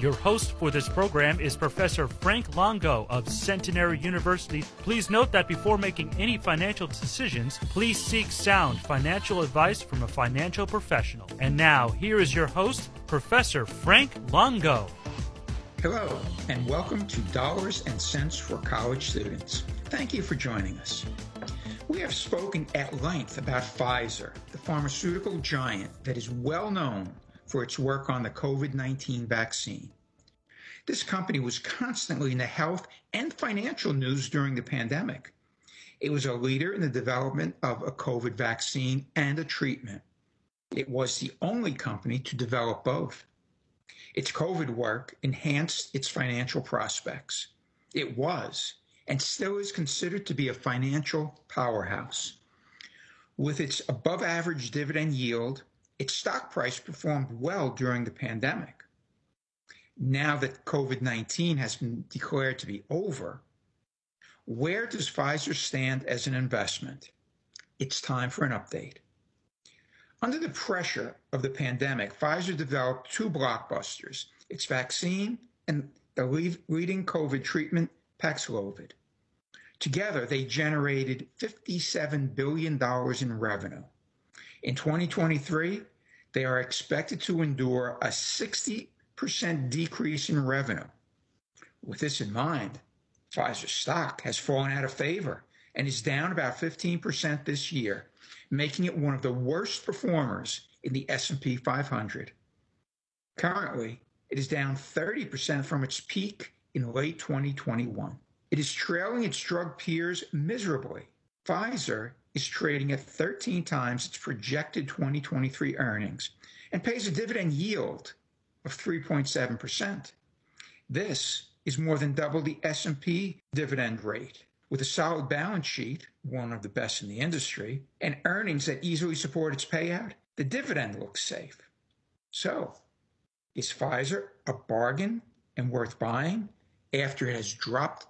Your host for this program is Professor Frank Longo of Centenary University. Please note that before making any financial decisions, please seek sound financial advice from a financial professional. And now, here is your host, Professor Frank Longo. Hello, and welcome to Dollars and Cents for College Students. Thank you for joining us. We have spoken at length about Pfizer, the pharmaceutical giant that is well known for its work on the COVID 19 vaccine. This company was constantly in the health and financial news during the pandemic. It was a leader in the development of a COVID vaccine and a treatment. It was the only company to develop both. Its COVID work enhanced its financial prospects. It was and still is considered to be a financial powerhouse. With its above average dividend yield, its stock price performed well during the pandemic. Now that COVID 19 has been declared to be over, where does Pfizer stand as an investment? It's time for an update. Under the pressure of the pandemic, Pfizer developed two blockbusters its vaccine and the leading COVID treatment, Paxlovid. Together, they generated $57 billion in revenue. In 2023, they are expected to endure a 60% decrease in revenue. With this in mind, Pfizer's stock has fallen out of favor and is down about 15% this year making it one of the worst performers in the S&P 500. Currently, it is down 30% from its peak in late 2021. It is trailing its drug peers miserably. Pfizer is trading at 13 times its projected 2023 earnings and pays a dividend yield of 3.7%. This is more than double the S&P dividend rate with a solid balance sheet, one of the best in the industry, and earnings that easily support its payout, the dividend looks safe. So, is Pfizer a bargain and worth buying after it has dropped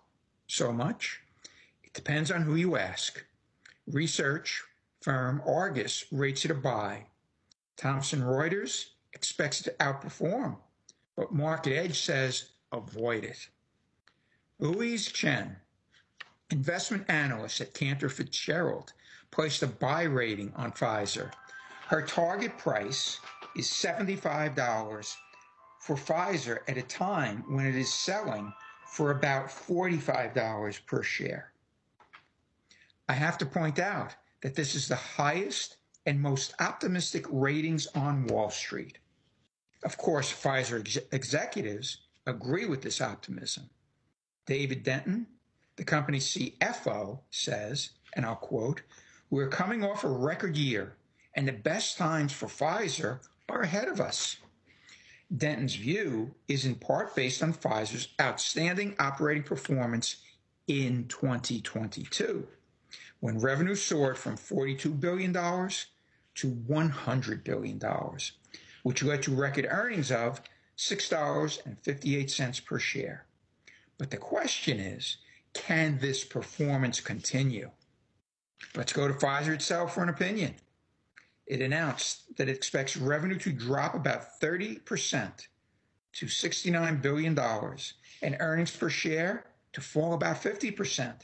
so much? It depends on who you ask. Research firm Argus rates it a buy. Thomson Reuters expects it to outperform, but Market Edge says avoid it. Louise Chen, investment analyst at Cantor Fitzgerald placed a buy rating on Pfizer. Her target price is $75 for Pfizer at a time when it is selling for about $45 per share. I have to point out that this is the highest and most optimistic ratings on Wall Street. Of course, Pfizer ex- executives agree with this optimism. David Denton, the company's CFO says, and I'll quote, We're coming off a record year, and the best times for Pfizer are ahead of us. Denton's view is in part based on Pfizer's outstanding operating performance in 2022, when revenue soared from $42 billion to $100 billion, which led to record earnings of $6.58 per share. But the question is, can this performance continue? Let's go to Pfizer itself for an opinion. It announced that it expects revenue to drop about 30% to $69 billion and earnings per share to fall about 50%.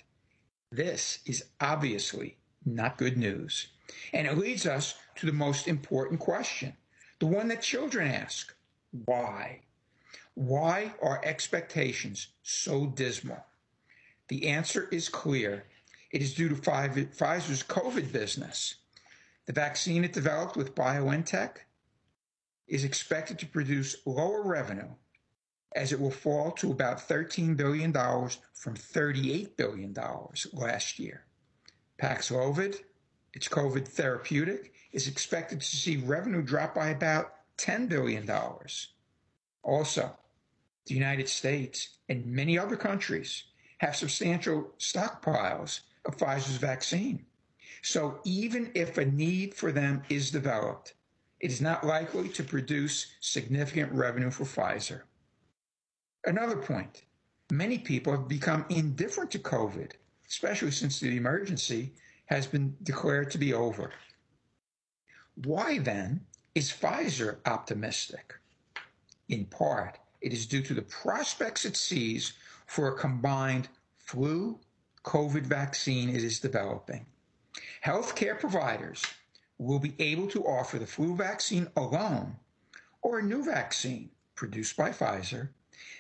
This is obviously not good news. And it leads us to the most important question, the one that children ask why? Why are expectations so dismal? The answer is clear. It is due to Pfizer's COVID business. The vaccine it developed with BioNTech is expected to produce lower revenue as it will fall to about $13 billion from $38 billion last year. Paxlovid, its COVID therapeutic, is expected to see revenue drop by about $10 billion. Also, the United States and many other countries have substantial stockpiles of Pfizer's vaccine. So even if a need for them is developed, it is not likely to produce significant revenue for Pfizer. Another point many people have become indifferent to COVID, especially since the emergency has been declared to be over. Why then is Pfizer optimistic? In part, it is due to the prospects it sees for a combined flu COVID vaccine it is developing. Healthcare providers will be able to offer the flu vaccine alone or a new vaccine produced by Pfizer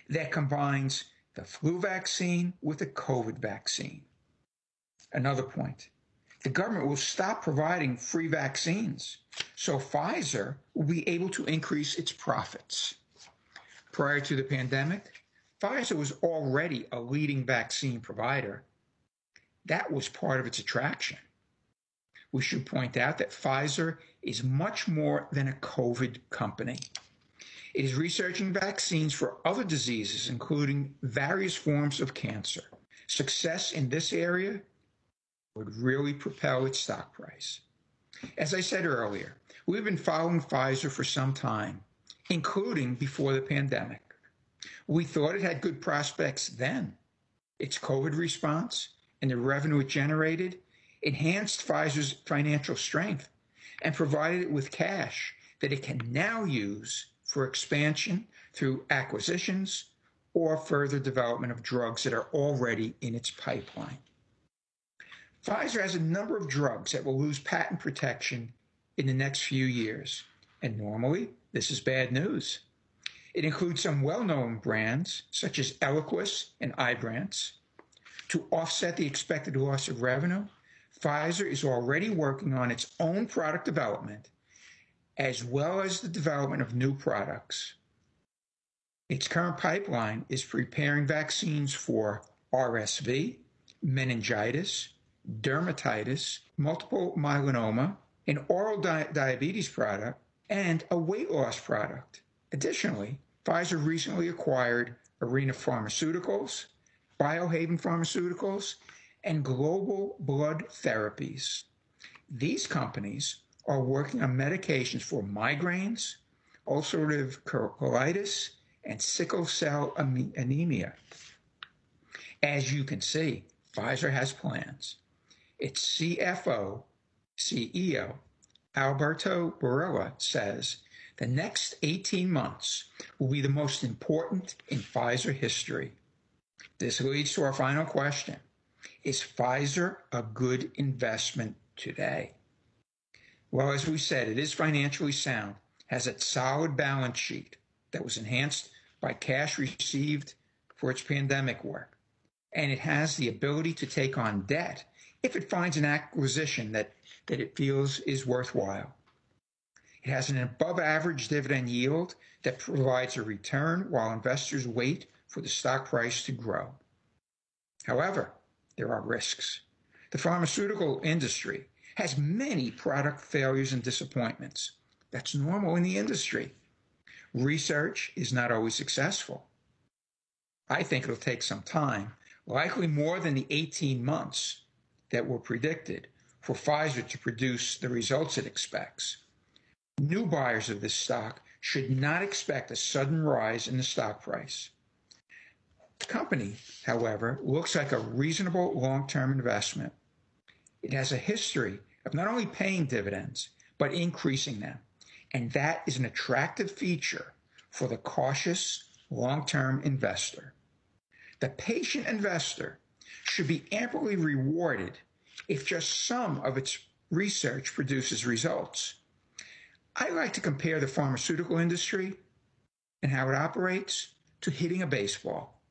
that combines the flu vaccine with the COVID vaccine. Another point the government will stop providing free vaccines, so Pfizer will be able to increase its profits. Prior to the pandemic, Pfizer was already a leading vaccine provider. That was part of its attraction. We should point out that Pfizer is much more than a COVID company. It is researching vaccines for other diseases, including various forms of cancer. Success in this area would really propel its stock price. As I said earlier, we've been following Pfizer for some time, including before the pandemic. We thought it had good prospects then. Its COVID response and the revenue it generated enhanced Pfizer's financial strength and provided it with cash that it can now use for expansion through acquisitions or further development of drugs that are already in its pipeline. Pfizer has a number of drugs that will lose patent protection in the next few years, and normally this is bad news. It includes some well known brands such as Eliquis and Ibrance. To offset the expected loss of revenue, Pfizer is already working on its own product development as well as the development of new products. Its current pipeline is preparing vaccines for RSV, meningitis, dermatitis, multiple myeloma, an oral di- diabetes product, and a weight loss product. Additionally, Pfizer recently acquired Arena Pharmaceuticals, Biohaven Pharmaceuticals, and Global Blood Therapies. These companies are working on medications for migraines, ulcerative colitis, and sickle cell anemia. As you can see, Pfizer has plans. Its CFO, CEO, Alberto Bourla, says the next 18 months will be the most important in Pfizer history. This leads to our final question Is Pfizer a good investment today? Well, as we said, it is financially sound, has a solid balance sheet that was enhanced by cash received for its pandemic work, and it has the ability to take on debt if it finds an acquisition that, that it feels is worthwhile. It has an above average dividend yield that provides a return while investors wait for the stock price to grow. However, there are risks. The pharmaceutical industry has many product failures and disappointments. That's normal in the industry. Research is not always successful. I think it'll take some time, likely more than the 18 months that were predicted for Pfizer to produce the results it expects. New buyers of this stock should not expect a sudden rise in the stock price. The company, however, looks like a reasonable long term investment it has a history of not only paying dividends, but increasing them. And that is an attractive feature for the cautious long term investor. The patient investor should be amply rewarded if just some of its research produces results. I like to compare the pharmaceutical industry and how it operates to hitting a baseball.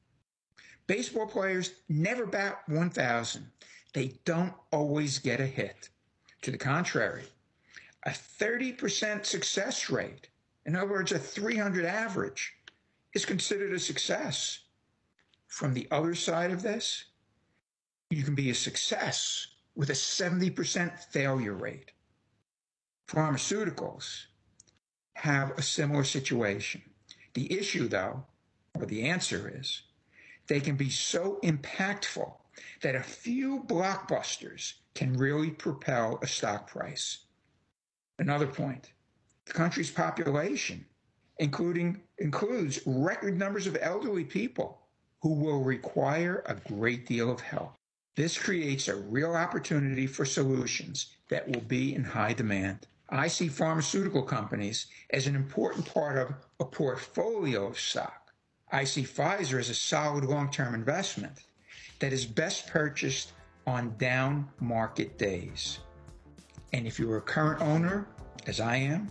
Baseball players never bat 1,000 they don't always get a hit. To the contrary, a 30% success rate, in other words, a 300 average, is considered a success. From the other side of this, you can be a success with a 70% failure rate. Pharmaceuticals have a similar situation. The issue, though, or the answer is, they can be so impactful that a few blockbusters can really propel a stock price. Another point the country's population, including, includes record numbers of elderly people who will require a great deal of help. This creates a real opportunity for solutions that will be in high demand. I see pharmaceutical companies as an important part of a portfolio of stock. I see Pfizer as a solid long term investment that is best purchased on down market days. And if you're a current owner, as I am,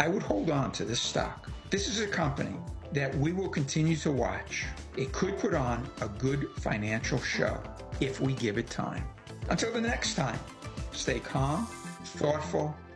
I would hold on to this stock. This is a company that we will continue to watch. It could put on a good financial show if we give it time. Until the next time, stay calm, thoughtful,